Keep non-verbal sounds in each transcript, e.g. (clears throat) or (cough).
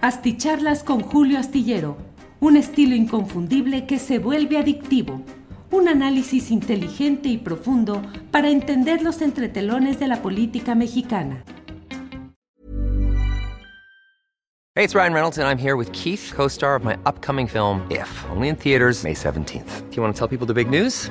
Asticharlas con Julio Astillero, un estilo inconfundible que se vuelve adictivo. Un análisis inteligente y profundo para entender los entretelones de la política mexicana. Hey, it's Ryan Reynolds, and I'm here with Keith, co star of my upcoming film, If, only in theaters, May 17th. Do you want to tell people the big news?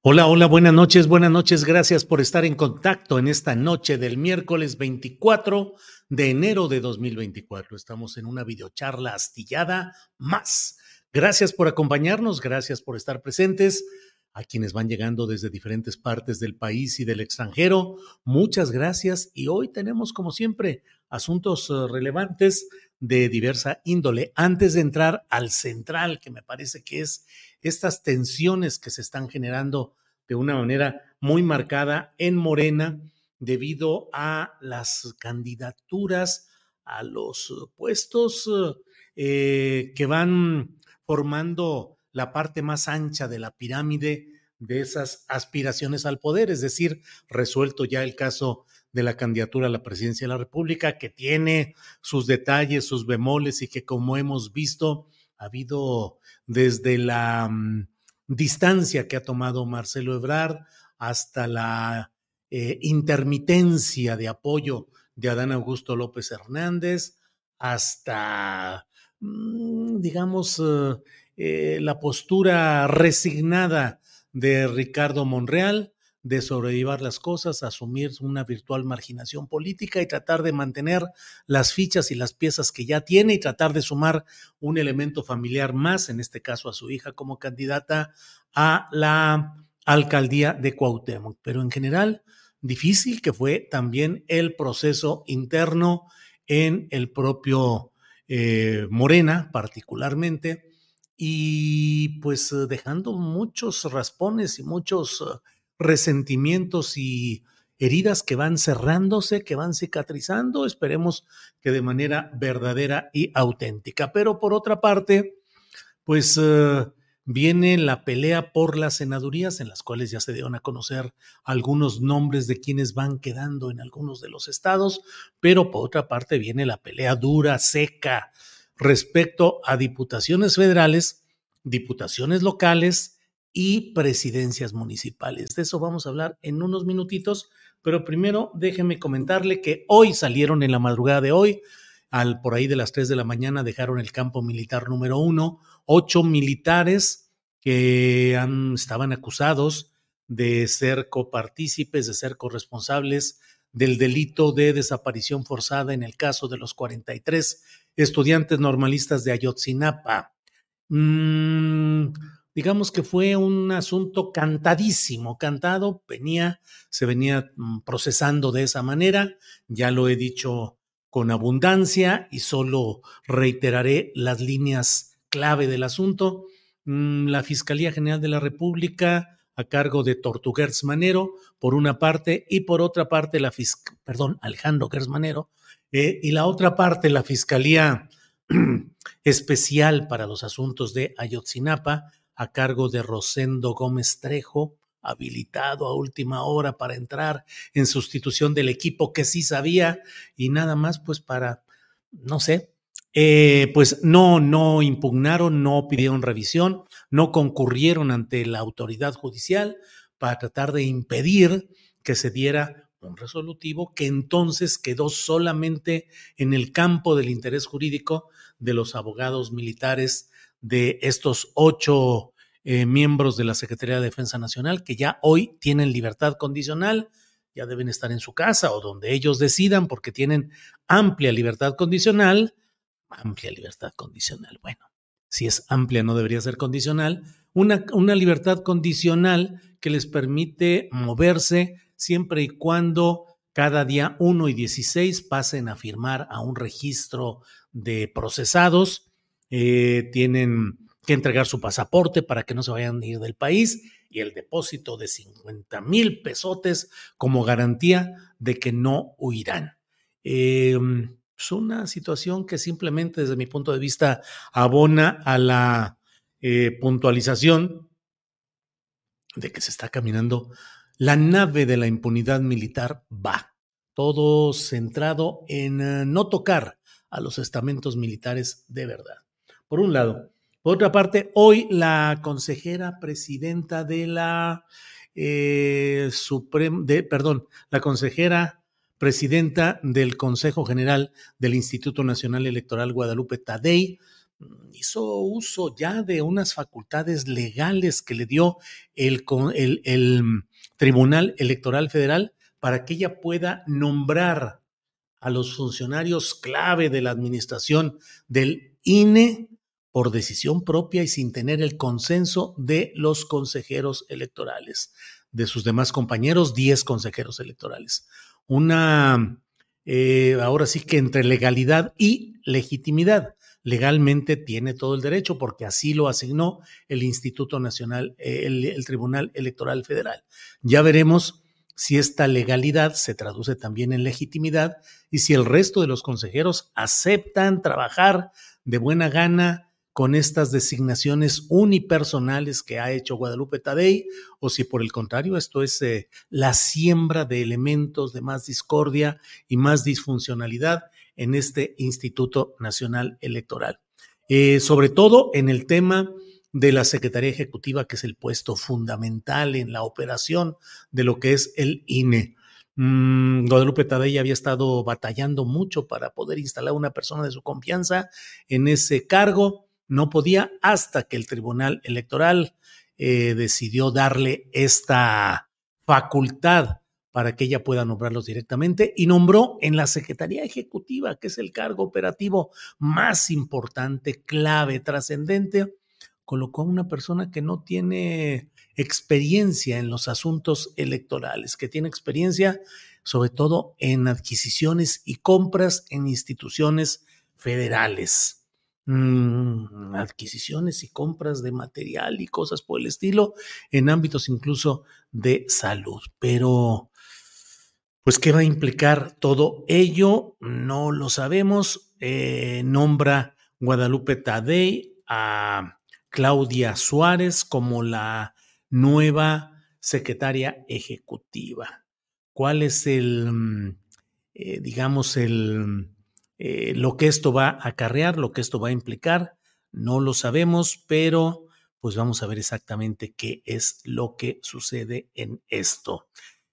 Hola, hola, buenas noches, buenas noches. Gracias por estar en contacto en esta noche del miércoles 24 de enero de 2024. Estamos en una videocharla astillada más. Gracias por acompañarnos, gracias por estar presentes. A quienes van llegando desde diferentes partes del país y del extranjero, muchas gracias. Y hoy tenemos, como siempre, asuntos eh, relevantes de diversa índole. Antes de entrar al central, que me parece que es estas tensiones que se están generando de una manera muy marcada en Morena debido a las candidaturas a los puestos eh, que van formando la parte más ancha de la pirámide de esas aspiraciones al poder, es decir, resuelto ya el caso de la candidatura a la presidencia de la República, que tiene sus detalles, sus bemoles y que como hemos visto, ha habido desde la mm, distancia que ha tomado Marcelo Ebrard hasta la eh, intermitencia de apoyo de Adán Augusto López Hernández, hasta, mm, digamos, eh, eh, la postura resignada de Ricardo Monreal, de sobrellevar las cosas, asumir una virtual marginación política y tratar de mantener las fichas y las piezas que ya tiene y tratar de sumar un elemento familiar más, en este caso a su hija como candidata a la alcaldía de Cuauhtémoc. Pero en general, difícil que fue también el proceso interno en el propio eh, Morena, particularmente, y pues dejando muchos raspones y muchos resentimientos y heridas que van cerrándose, que van cicatrizando, esperemos que de manera verdadera y auténtica. Pero por otra parte, pues eh, viene la pelea por las senadurías, en las cuales ya se dieron a conocer algunos nombres de quienes van quedando en algunos de los estados, pero por otra parte viene la pelea dura, seca, respecto a diputaciones federales, diputaciones locales, y presidencias municipales. De eso vamos a hablar en unos minutitos, pero primero déjeme comentarle que hoy salieron en la madrugada de hoy, al por ahí de las 3 de la mañana dejaron el campo militar número uno, ocho militares que estaban acusados de ser copartícipes, de ser corresponsables del delito de desaparición forzada en el caso de los 43 estudiantes normalistas de Ayotzinapa. Mm, digamos que fue un asunto cantadísimo, cantado, venía, se venía mm, procesando de esa manera, ya lo he dicho con abundancia y solo reiteraré las líneas clave del asunto. Mm, la Fiscalía General de la República a cargo de Tortuguers Manero, por una parte, y por otra parte, la perdón, Alejandro Gersmanero, eh, y la otra parte, la Fiscalía (clears throat) Especial para los Asuntos de Ayotzinapa, a cargo de Rosendo Gómez Trejo, habilitado a última hora para entrar en sustitución del equipo que sí sabía y nada más pues para, no sé, eh, pues no, no impugnaron, no pidieron revisión, no concurrieron ante la autoridad judicial para tratar de impedir que se diera un resolutivo que entonces quedó solamente en el campo del interés jurídico de los abogados militares de estos ocho eh, miembros de la Secretaría de Defensa Nacional que ya hoy tienen libertad condicional, ya deben estar en su casa o donde ellos decidan porque tienen amplia libertad condicional. Amplia libertad condicional. Bueno, si es amplia no debería ser condicional. Una, una libertad condicional que les permite moverse siempre y cuando cada día 1 y 16 pasen a firmar a un registro de procesados. Eh, tienen que entregar su pasaporte para que no se vayan a ir del país y el depósito de 50 mil pesotes como garantía de que no huirán. Em, es una situación que simplemente desde mi punto de vista abona a la eh, puntualización de que se está caminando la nave de la impunidad militar va, todo centrado en eh, no tocar a los estamentos militares de verdad. Por un lado. Por otra parte, hoy la consejera presidenta de la eh, de, perdón, la consejera presidenta del Consejo General del Instituto Nacional Electoral Guadalupe Tadei hizo uso ya de unas facultades legales que le dio el, el, Tribunal Electoral Federal para que ella pueda nombrar a los funcionarios clave de la administración del INE por decisión propia y sin tener el consenso de los consejeros electorales, de sus demás compañeros, 10 consejeros electorales. Una, eh, ahora sí que entre legalidad y legitimidad legalmente tiene todo el derecho porque así lo asignó el Instituto Nacional, eh, el, Tribunal Electoral Federal. Ya veremos si esta legalidad se traduce también en legitimidad y si el resto de los consejeros aceptan trabajar de buena gana con estas designaciones unipersonales que ha hecho Guadalupe Tadei, o si por el contrario esto es eh, la siembra de elementos de más discordia y más disfuncionalidad en este Instituto Nacional Electoral. Eh, sobre todo en el tema de la Secretaría Ejecutiva, que es el puesto fundamental en la operación de lo que es el INE. Mm, Guadalupe Tadei había estado batallando mucho para poder instalar una persona de su confianza en ese cargo. No podía hasta que el Tribunal Electoral eh, decidió darle esta facultad para que ella pueda nombrarlos directamente y nombró en la Secretaría Ejecutiva, que es el cargo operativo más importante, clave, trascendente, colocó a una persona que no tiene experiencia en los asuntos electorales, que tiene experiencia sobre todo en adquisiciones y compras en instituciones federales. Mm, adquisiciones y compras de material y cosas por el estilo en ámbitos incluso de salud. Pero pues, ¿qué va a implicar todo ello? No lo sabemos. Eh, nombra Guadalupe Tadei a Claudia Suárez como la nueva secretaria ejecutiva. ¿Cuál es el, mm, eh, digamos, el, eh, lo que esto va a acarrear, lo que esto va a implicar? No lo sabemos, pero pues vamos a ver exactamente qué es lo que sucede en esto.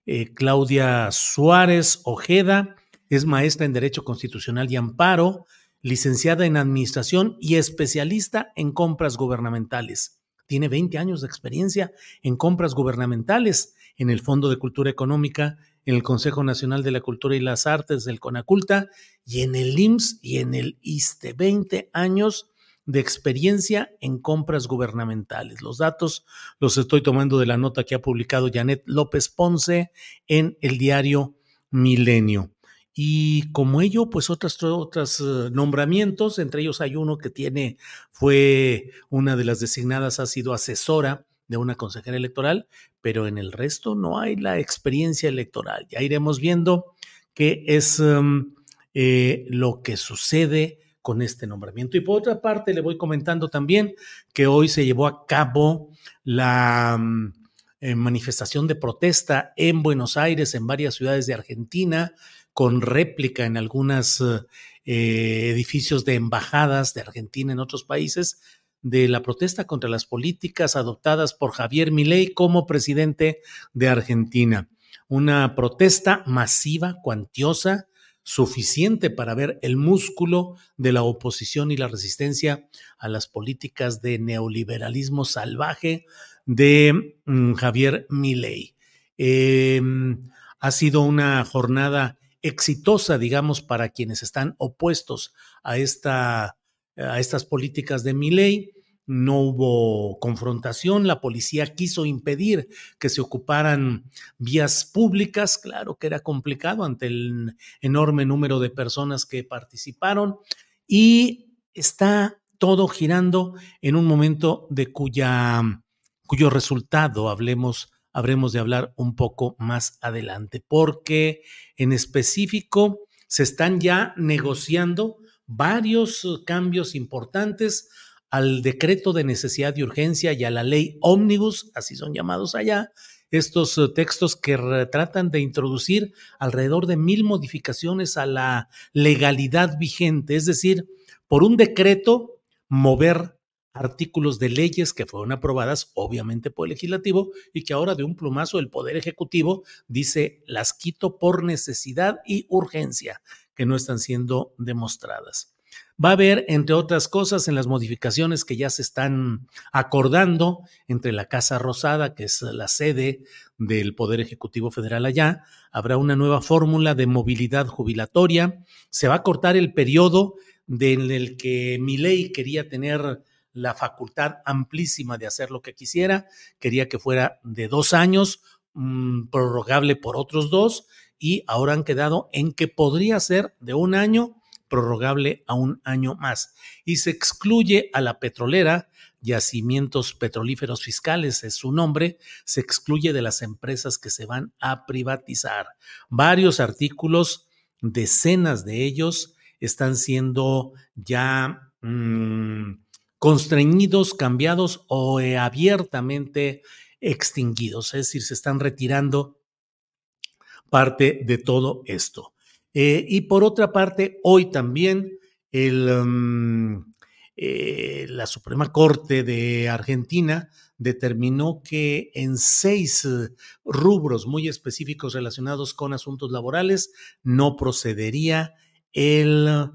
Eh, Claudia Suárez Ojeda es maestra en Derecho Constitucional y Amparo, licenciada en Administración y especialista en compras gubernamentales. Tiene 20 años de experiencia en compras gubernamentales en el Fondo de Cultura Económica, en el Consejo Nacional de la Cultura y las Artes del CONACULTA y en el IMSS y en el ISTE. 20 años de experiencia en compras gubernamentales. Los datos los estoy tomando de la nota que ha publicado Janet López Ponce en el diario Milenio. Y como ello, pues otros otros eh, nombramientos, entre ellos hay uno que tiene, fue una de las designadas, ha sido asesora de una consejera electoral, pero en el resto no hay la experiencia electoral. Ya iremos viendo qué es em, eh, lo que sucede con este nombramiento. Y por otra parte, le voy comentando también que hoy se llevó a cabo la mm, eh, manifestación de protesta en Buenos Aires, en varias ciudades de Argentina, con réplica en algunos eh, edificios de embajadas de Argentina en otros países, de la protesta contra las políticas adoptadas por Javier Milei como presidente de Argentina. Una protesta masiva, cuantiosa, suficiente para ver el músculo de la oposición y la resistencia a las políticas de neoliberalismo salvaje de mm, Javier Milei. Em, ha sido una jornada exitosa, digamos, para quienes están opuestos a, esta, a estas políticas de Milei. No hubo confrontación, la policía quiso impedir que se ocuparan vías públicas, claro que era complicado ante el enorme número de personas que participaron y está todo girando en un momento de cuya cuyo resultado hablemos habremos de hablar un poco más adelante, porque en específico se están ya negociando varios cambios importantes al decreto de necesidad y urgencia y a la ley ómnibus, así son llamados allá, estos eh, textos que tratan de introducir alrededor de mil modificaciones a la legalidad vigente, es decir, por un decreto mover artículos de leyes que fueron aprobadas obviamente por el legislativo y que ahora de un plumazo el Poder Ejecutivo dice las quito por necesidad y urgencia, que no están siendo demostradas. Va a haber, entre otras cosas, en las modificaciones que ya se están acordando entre la Casa Rosada, que es la sede del Poder Ejecutivo Federal allá, habrá una nueva fórmula de movilidad jubilatoria, se va a cortar el periodo en el que mi ley quería tener la facultad amplísima de hacer lo que quisiera, quería que fuera de dos años, mm, prorrogable por otros dos, y ahora han quedado en que podría ser de un año prorrogable a un año más. Y se excluye a la petrolera, yacimientos petrolíferos fiscales es su nombre, se excluye de las empresas que se van a privatizar. Varios artículos, decenas de ellos, están siendo ya mm, constreñidos, cambiados o eh, abiertamente extinguidos, es decir, se están retirando parte de todo esto. Eh, y por otra parte, hoy también mm, eh, la Suprema Corte de Argentina determinó que en seis rubros muy específicos relacionados con asuntos laborales no procedería el,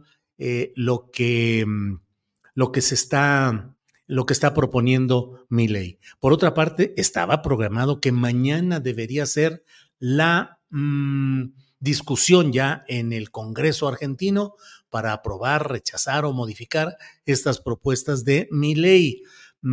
lo, que, mm, lo que se está lo que está proponiendo mi ley. Por otra parte, estaba programado que mañana debería ser la mm, discusión ya en el Congreso argentino para aprobar, rechazar o modificar estas propuestas de mi ley.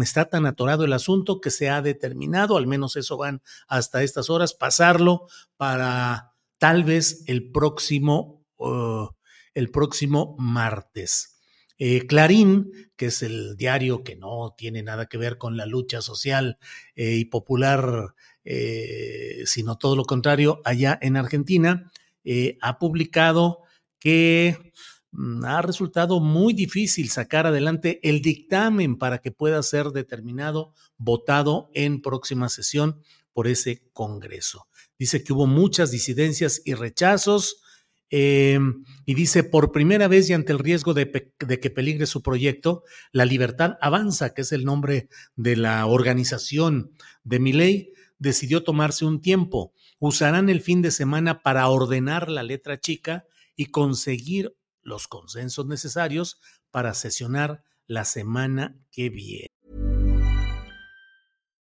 Está tan atorado el asunto que se ha determinado, al menos eso van hasta estas horas, pasarlo para tal vez el próximo, uh, el próximo martes. Eh, Clarín, que es el diario que no tiene nada que ver con la lucha social eh, y popular, eh, sino todo lo contrario, allá en Argentina, ha publicado que mm, ha resultado muy difícil sacar adelante el dictamen para que pueda ser determinado, votado en próxima sesión por ese Congreso. Dice que hubo muchas disidencias y rechazos, Em, y dice, por primera vez y ante el riesgo de, que peligre su proyecto, la libertad avanza, que es el nombre de la organización de mi ley, decidió tomarse un tiempo. Usarán el fin de semana para ordenar la letra chica y conseguir los consensos necesarios para sesionar la semana que viene.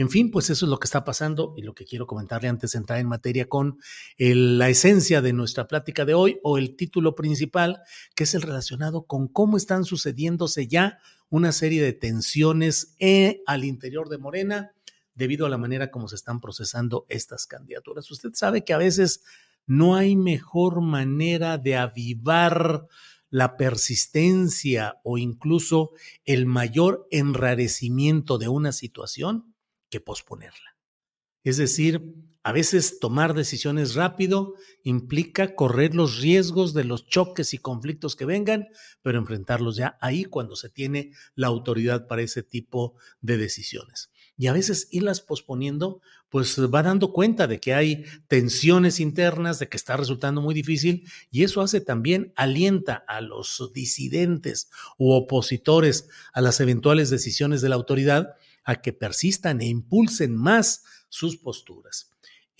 En fin, pues eso es lo que está pasando y lo que quiero comentarle antes de entrar en materia con la esencia de nuestra plática de hoy o el título principal, que es el relacionado con cómo están sucediéndose ya una serie de tensiones eh, al interior de Morena debido a la manera como se están procesando estas candidaturas. Usted sabe que a veces no hay mejor manera de avivar la persistencia o incluso el mayor enrarecimiento de una situación que posponerla. Es decir, a veces tomar decisiones rápido implica correr los riesgos de los choques y conflictos que vengan, pero enfrentarlos ya ahí cuando se tiene la autoridad para ese tipo de decisiones. Y a veces irlas posponiendo, pues va dando cuenta de que hay tensiones internas, de que está resultando muy difícil, y eso hace también, alienta a los disidentes u opositores a las eventuales decisiones de la autoridad a que persistan e impulsen más sus posturas.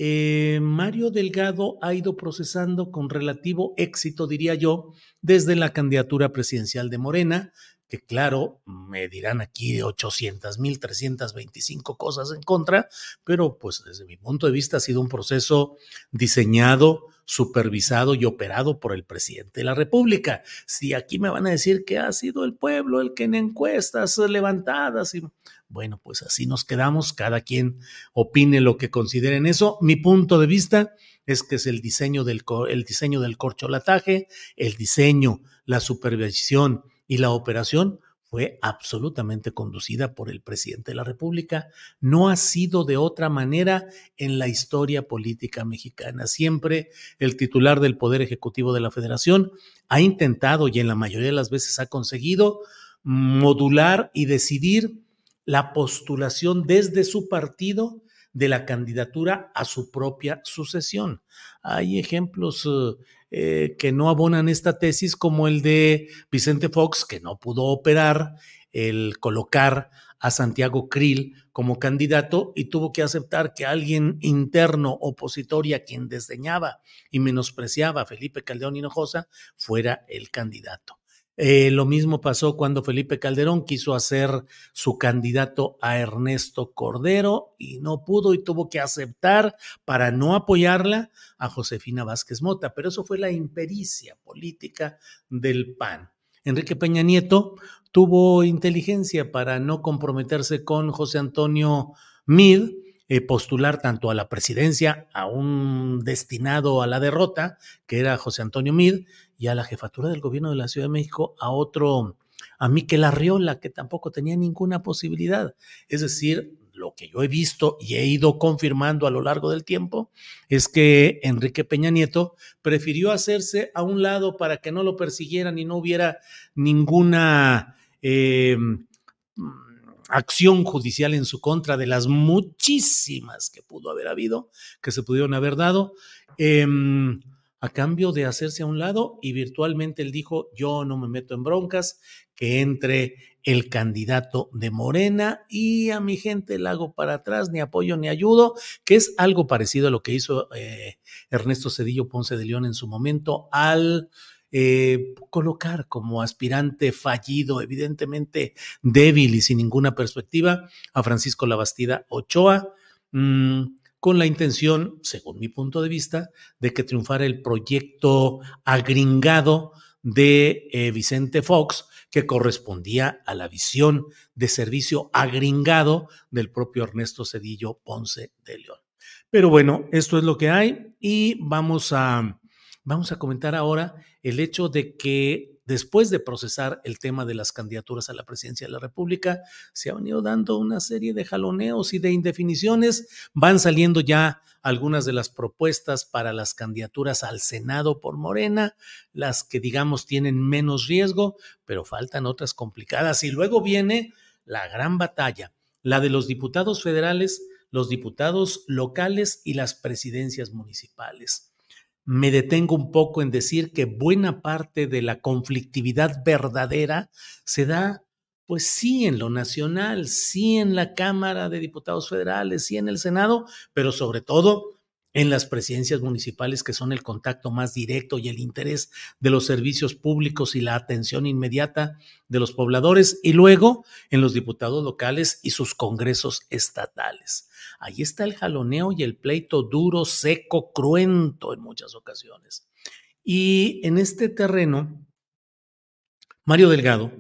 Eh, Mario Delgado ha ido procesando con relativo éxito, diría yo, desde la candidatura presidencial de Morena, que claro, me dirán aquí 800 mil 325 cosas en contra, pero pues desde mi punto de vista ha sido un proceso diseñado, supervisado y operado por el presidente de la República. Si aquí me van a decir que ha sido el pueblo el que en encuestas levantadas y bueno, pues así nos quedamos, cada quien opine lo que considere en eso. Mi punto de vista es que es el diseño del, el diseño del corcholataje, el diseño, la supervisión y la operación fue absolutamente conducida por el presidente de la República. No ha sido de otra manera en la historia política mexicana. Siempre el titular del Poder Ejecutivo de la Federación ha intentado y en la mayoría de las veces ha conseguido modular y decidir la postulación desde su partido de la candidatura a su propia sucesión. Hay ejemplos eh, que no abonan esta tesis, como el de Vicente Fox, que no pudo operar el colocar a Santiago Krill como candidato y tuvo que aceptar que alguien interno opositor a quien desdeñaba y menospreciaba a Felipe Caldeón Hinojosa fuera el candidato. Eh, lo mismo pasó cuando Felipe Calderón quiso hacer su candidato a Ernesto Cordero y no pudo y tuvo que aceptar para no apoyarla a Josefina Vázquez Mota, pero eso fue la impericia política del PAN. Enrique Peña Nieto tuvo inteligencia para no comprometerse con José Antonio Mid, eh, postular tanto a la presidencia, a un destinado a la derrota, que era José Antonio Mid, y a la jefatura del gobierno de la Ciudad de México a otro, a Miquel Arriola, que tampoco tenía ninguna posibilidad. Es decir, lo que yo he visto y he ido confirmando a lo largo del tiempo es que Enrique Peña Nieto prefirió hacerse a un lado para que no lo persiguieran y no hubiera ninguna eh, acción judicial en su contra de las muchísimas que pudo haber habido, que se pudieron haber dado. Em, a cambio de hacerse a un lado y virtualmente él dijo, yo no me meto en broncas, que entre el candidato de Morena y a mi gente la hago para atrás, ni apoyo ni ayudo, que es algo parecido a lo que hizo eh, Ernesto Cedillo Ponce de León en su momento al... Eh, colocar como aspirante fallido, evidentemente débil y sin ninguna perspectiva, a Francisco Labastida Ochoa. Mm, con la intención, según mi punto de vista, de que triunfara el proyecto agringado de eh, Vicente Fox, que correspondía a la visión de servicio agringado del propio Ernesto Cedillo Ponce de León. Pero bueno, esto es lo que hay y vamos a, vamos a comentar ahora el hecho de que después de procesar el tema de las candidaturas a la presidencia de la República, se ha venido dando una serie de jaloneos y de indefiniciones. Van saliendo ya algunas de las propuestas para las candidaturas al Senado por Morena, las que digamos tienen menos riesgo, pero faltan otras complicadas. Y luego viene la gran batalla, la de los diputados federales, los diputados locales y las presidencias municipales me detengo un poco en decir que buena parte de la conflictividad verdadera se da, pues sí, en lo nacional, sí en la Cámara de Diputados Federales, sí en el Senado, pero sobre todo en las presidencias municipales, que son el contacto más directo y el interés de los servicios públicos y la atención inmediata de los pobladores, y luego en los diputados locales y sus congresos estatales. Ahí está el jaloneo y el pleito duro, seco, cruento en muchas ocasiones. Y en este terreno, Mario Delgado,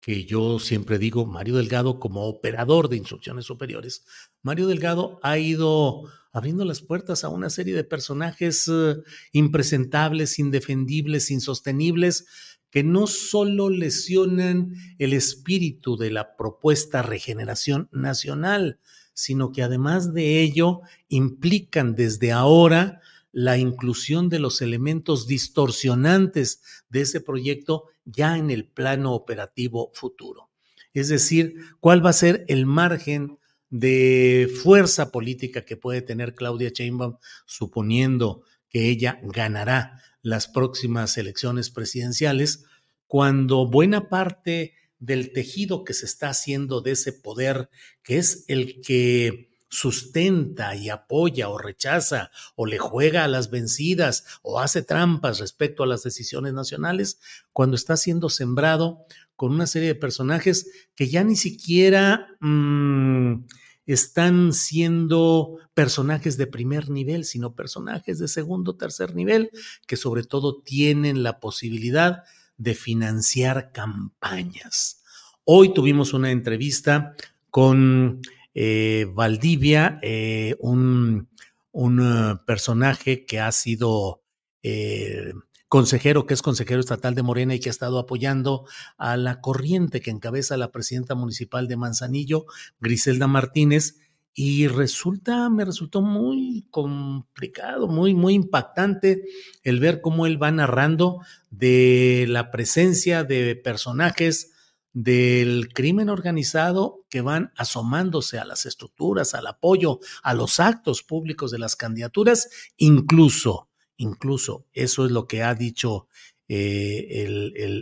que yo siempre digo, Mario Delgado como operador de instrucciones superiores, Mario Delgado ha ido abriendo las puertas a una serie de personajes eh, impresentables, indefendibles, insostenibles, que no solo lesionan el espíritu de la propuesta regeneración nacional, sino que además de ello implican desde ahora la inclusión de los elementos distorsionantes de ese proyecto ya en el plano operativo futuro. Es decir, cuál va a ser el margen de fuerza política que puede tener Claudia Sheinbaum, suponiendo que ella ganará las próximas elecciones presidenciales, cuando buena parte del tejido que se está haciendo de ese poder, que es el que sustenta y apoya o rechaza o le juega a las vencidas o hace trampas respecto a las decisiones nacionales, cuando está siendo sembrado con una serie de personajes que ya ni siquiera mm, están siendo personajes de primer nivel, sino personajes de segundo, tercer nivel, que sobre todo tienen la posibilidad de financiar campañas. Hoy tuvimos una entrevista con eh, Valdivia, eh, un, uh, personaje que ha sido eh, consejero, que es consejero estatal de Morena y que ha estado apoyando a la corriente que encabeza la presidenta municipal de Manzanillo, Griselda Martínez, y resulta, me resultó muy complicado, muy, muy impactante el ver cómo él va narrando de la presencia de personajes del crimen organizado que van asomándose a las estructuras, al apoyo, a los actos públicos de las candidaturas, incluso, incluso, eso es lo que ha dicho eh,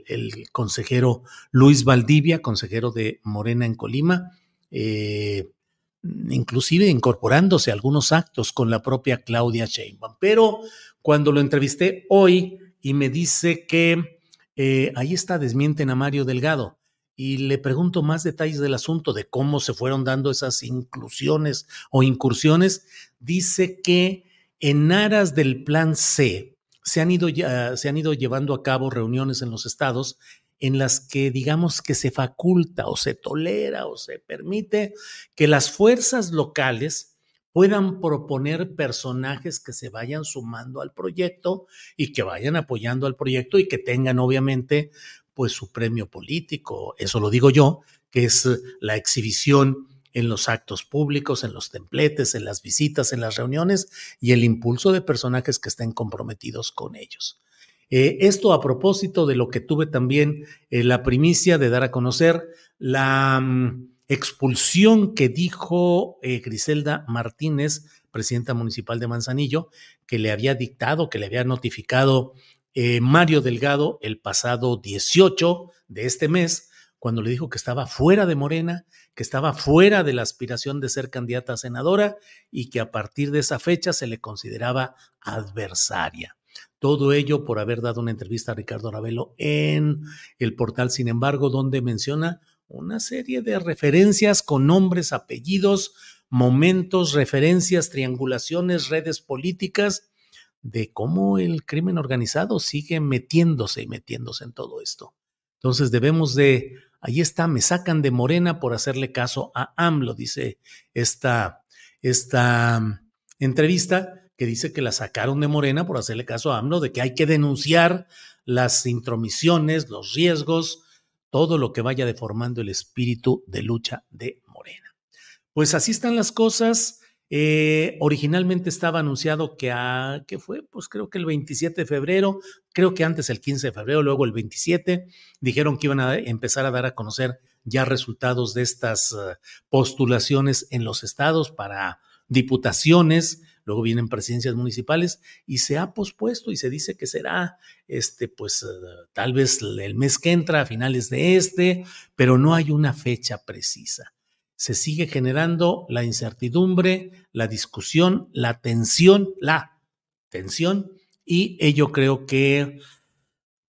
el, consejero Luis Valdivia, consejero de Morena en Colima, eh, inclusive incorporándose a algunos actos con la propia Claudia Sheinbaum. Pero cuando lo entrevisté hoy y me dice que eh, ahí está, desmienten a Mario Delgado y le pregunto más detalles del asunto, de cómo se fueron dando esas inclusiones o incursiones, dice que en aras del plan C se han ido, se han ido llevando a cabo reuniones en los estados en las que digamos que se faculta o se tolera o se permite que las fuerzas locales puedan proponer personajes que se vayan sumando al proyecto y que vayan apoyando al proyecto y que tengan obviamente pues su premio político, eso lo digo yo, que es eh, la exhibición en los actos públicos, en los templetes, en las visitas, en las reuniones y el impulso de personajes que estén comprometidos con ellos. Eh, esto a propósito de lo que tuve también eh, la primicia de dar a conocer la mm, expulsión que dijo Griselda Martínez, presidenta municipal de Manzanillo, que le había dictado, que le había notificado eh, Mario Delgado el pasado 18 de este mes, cuando le dijo que estaba fuera de Morena, que estaba fuera de la aspiración de ser candidata a senadora y que a partir de esa fecha se le consideraba adversaria. Todo ello por haber dado una entrevista a Ricardo Ravelo en el portal, sin embargo, donde menciona una serie de referencias con nombres, apellidos, momentos, referencias, triangulaciones, redes políticas de cómo el crimen organizado sigue metiéndose y metiéndose en todo esto. Entonces debemos de, ahí está, me sacan de Morena por hacerle caso a AMLO, dice esta, esta mm, entrevista que dice que la sacaron de Morena por hacerle caso a AMLO, de que hay que denunciar las intromisiones, los riesgos, todo lo que vaya deformando el espíritu de lucha de Morena. Pues así están las cosas. Eh, originalmente estaba anunciado que, a, que fue, pues creo que el 27 de febrero, creo que antes el 15 de febrero, luego el 27, dijeron que iban a empezar a dar a conocer ya resultados de estas uh, postulaciones en los estados para diputaciones, luego vienen presidencias municipales y se ha pospuesto y se dice que será este pues uh, tal vez el mes que entra a finales de este, pero no hay una fecha precisa. Se sigue generando la incertidumbre, la discusión, la tensión, la tensión, y ello creo que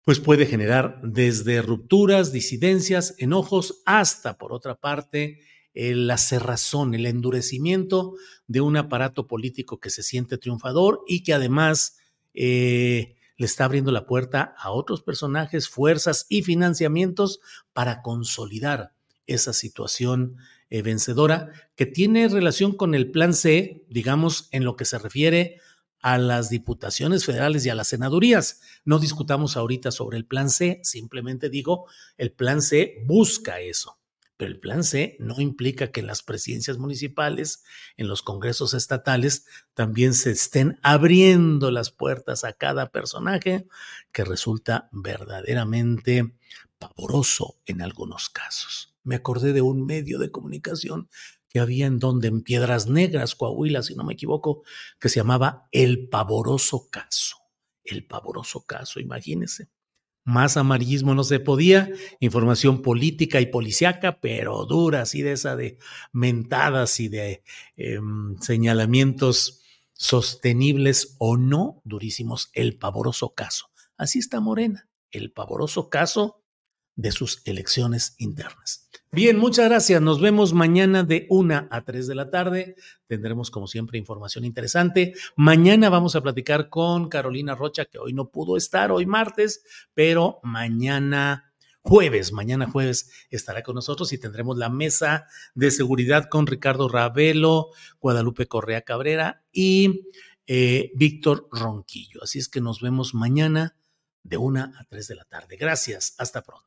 pues puede generar desde rupturas, disidencias, enojos, hasta, por otra parte, la cerrazón, el endurecimiento de un aparato político que se siente triunfador y que además eh, le está abriendo la puerta a otros personajes, fuerzas y financiamientos para consolidar esa situación eh, vencedora que tiene relación con el plan C, digamos, en lo que se refiere a las diputaciones federales y a las senadurías. No discutamos ahorita sobre el plan C, simplemente digo, el plan C busca eso. Pero el plan C no implica que en las presidencias municipales, en los congresos estatales, también se estén abriendo las puertas a cada personaje que resulta verdaderamente pavoroso en algunos casos. Me acordé de un medio de comunicación que había en donde, en Piedras Negras, Coahuila, si no me equivoco, que se llamaba El Pavoroso Caso. El Pavoroso Caso, imagínense más amarillismo no se podía, información política y policiaca, pero dura, así de esa de mentadas y de em, señalamientos sostenibles o no, durísimos, el pavoroso caso. Así está Morena, el pavoroso caso de sus elecciones internas. Bien, muchas gracias. Nos vemos mañana de 1 a 3 de la tarde. Tendremos, como siempre, información interesante. Mañana vamos a platicar con Carolina Rocha, que hoy no pudo estar, hoy martes, pero mañana jueves, mañana jueves estará con nosotros y tendremos la mesa de seguridad con Ricardo Ravelo, Guadalupe Correa Cabrera y eh, Víctor Ronquillo. Así es que nos vemos mañana de 1 a 3 de la tarde. Gracias. Hasta pronto.